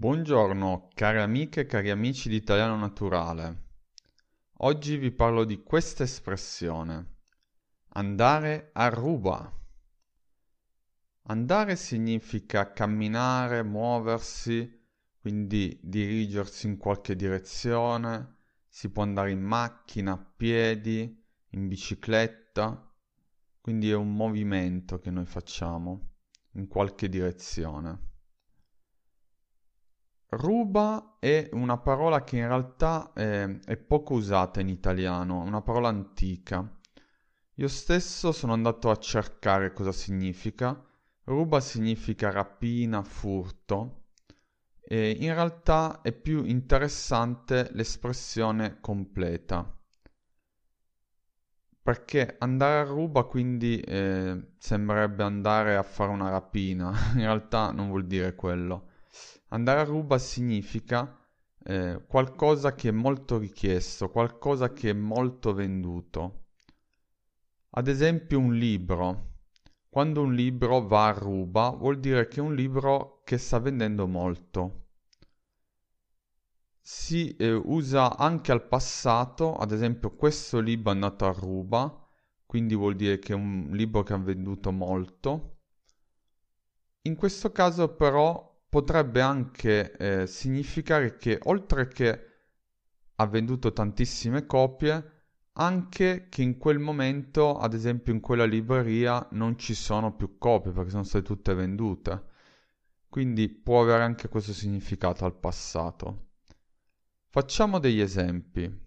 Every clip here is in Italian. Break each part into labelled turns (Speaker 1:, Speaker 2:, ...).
Speaker 1: Buongiorno cari amiche e cari amici di Italiano Naturale. Oggi vi parlo di questa espressione. Andare a ruba. Andare significa camminare, muoversi, quindi dirigersi in qualche direzione. Si può andare in macchina, a piedi, in bicicletta. Quindi è un movimento che noi facciamo in qualche direzione. Ruba è una parola che in realtà è, è poco usata in italiano, è una parola antica. Io stesso sono andato a cercare cosa significa. Ruba significa rapina, furto. E in realtà è più interessante l'espressione completa. Perché andare a ruba quindi eh, sembrerebbe andare a fare una rapina, in realtà non vuol dire quello. Andare a ruba significa eh, qualcosa che è molto richiesto, qualcosa che è molto venduto. Ad esempio un libro. Quando un libro va a ruba vuol dire che è un libro che sta vendendo molto. Si eh, usa anche al passato, ad esempio questo libro è andato a ruba, quindi vuol dire che è un libro che ha venduto molto. In questo caso però potrebbe anche eh, significare che oltre che ha venduto tantissime copie, anche che in quel momento, ad esempio in quella libreria, non ci sono più copie perché sono state tutte vendute. Quindi può avere anche questo significato al passato. Facciamo degli esempi.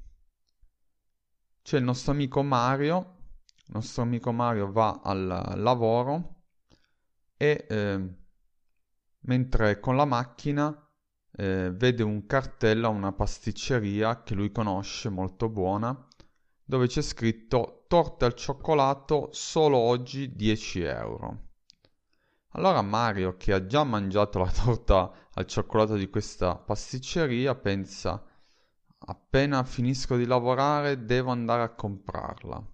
Speaker 1: C'è il nostro amico Mario, il nostro amico Mario va al lavoro e eh, mentre con la macchina eh, vede un cartello a una pasticceria che lui conosce molto buona dove c'è scritto torta al cioccolato solo oggi 10 euro. Allora Mario, che ha già mangiato la torta al cioccolato di questa pasticceria, pensa appena finisco di lavorare devo andare a comprarla.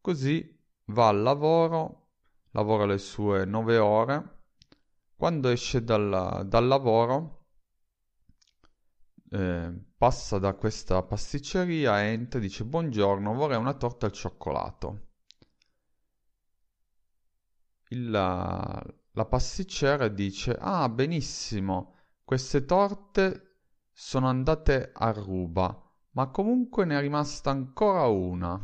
Speaker 1: Così va al lavoro, lavora le sue 9 ore quando esce dal, dal lavoro, eh, passa da questa pasticceria, entra e dice buongiorno, vorrei una torta al cioccolato. Il, la, la pasticcera dice ah benissimo, queste torte sono andate a ruba, ma comunque ne è rimasta ancora una.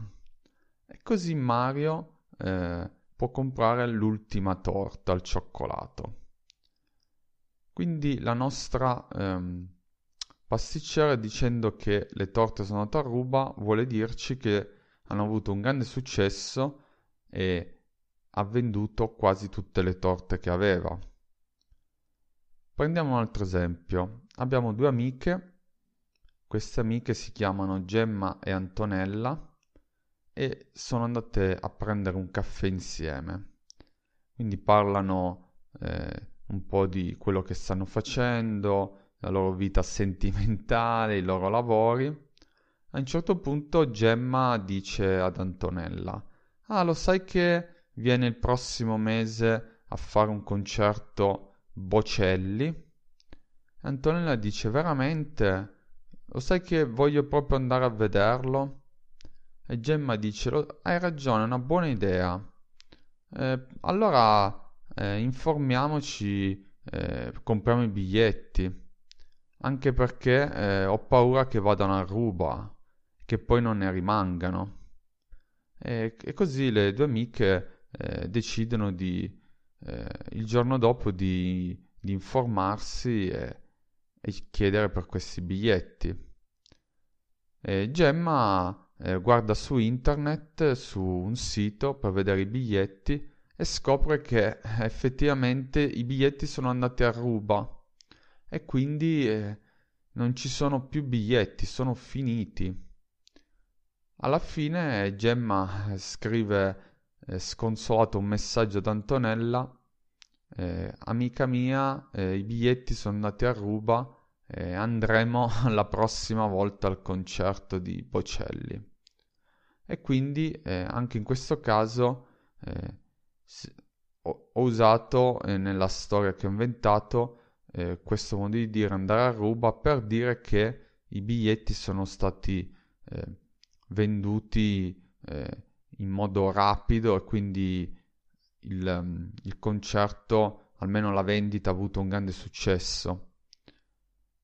Speaker 1: E così Mario eh, può comprare l'ultima torta al cioccolato. Quindi la nostra ehm, pasticcera dicendo che le torte sono andate a ruba vuole dirci che hanno avuto un grande successo e ha venduto quasi tutte le torte che aveva. Prendiamo un altro esempio. Abbiamo due amiche, queste amiche si chiamano Gemma e Antonella e sono andate a prendere un caffè insieme. Quindi parlano eh, un po' di quello che stanno facendo, la loro vita sentimentale, i loro lavori. A un certo punto Gemma dice ad Antonella: Ah, lo sai che viene il prossimo mese a fare un concerto Bocelli? Antonella dice: Veramente? Lo sai che voglio proprio andare a vederlo? E Gemma dice: Hai ragione, è una buona idea. Eh, allora eh, informiamoci, eh, compriamo i biglietti. Anche perché eh, ho paura che vadano a ruba, che poi non ne rimangano. E, e così le due amiche eh, decidono di, eh, il giorno dopo di, di informarsi e, e, chiedere per questi biglietti. E Gemma eh, guarda su internet, su un sito per vedere i biglietti e scopre che effettivamente i biglietti sono andati a ruba e quindi eh, non ci sono più biglietti, sono finiti. Alla fine Gemma scrive eh, sconsolato un messaggio ad Antonella, eh, amica mia, eh, i biglietti sono andati a ruba e andremo la prossima volta al concerto di Bocelli. E quindi eh, anche in questo caso ho, usato eh, nella storia che ho inventato eh, questo modo di dire andare a ruba per dire che i biglietti sono stati eh, venduti eh, in modo rapido e quindi il, il, concerto, almeno la vendita, ha avuto un grande successo.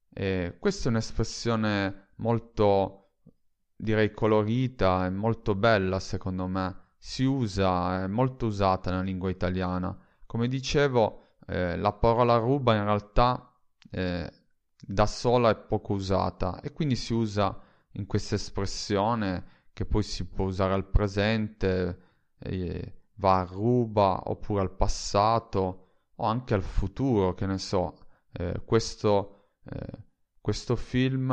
Speaker 1: E questa è un'espressione molto, direi, colorita e molto bella, secondo me. Si usa, è molto usata nella lingua italiana. Come dicevo, eh, la parola ruba in realtà eh, da sola è poco usata e quindi si usa in questa espressione che poi si può usare al presente, eh, va a ruba oppure al passato o anche al futuro, che ne so, eh, questo, eh, questo film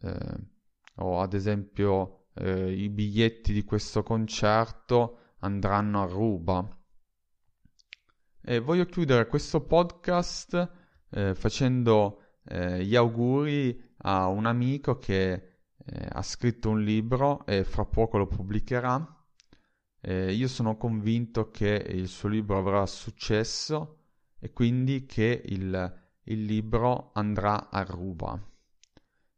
Speaker 1: eh, o ad esempio eh, i biglietti di questo concerto andranno a ruba. E voglio chiudere questo podcast eh, facendo gli auguri a un amico che eh, ha scritto un libro e fra poco lo pubblicherà. Eh, io sono convinto che il suo libro avrà successo e quindi che il, il libro andrà a ruba.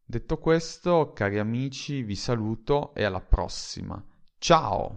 Speaker 1: Detto questo, cari amici, vi saluto e alla prossima. Ciao!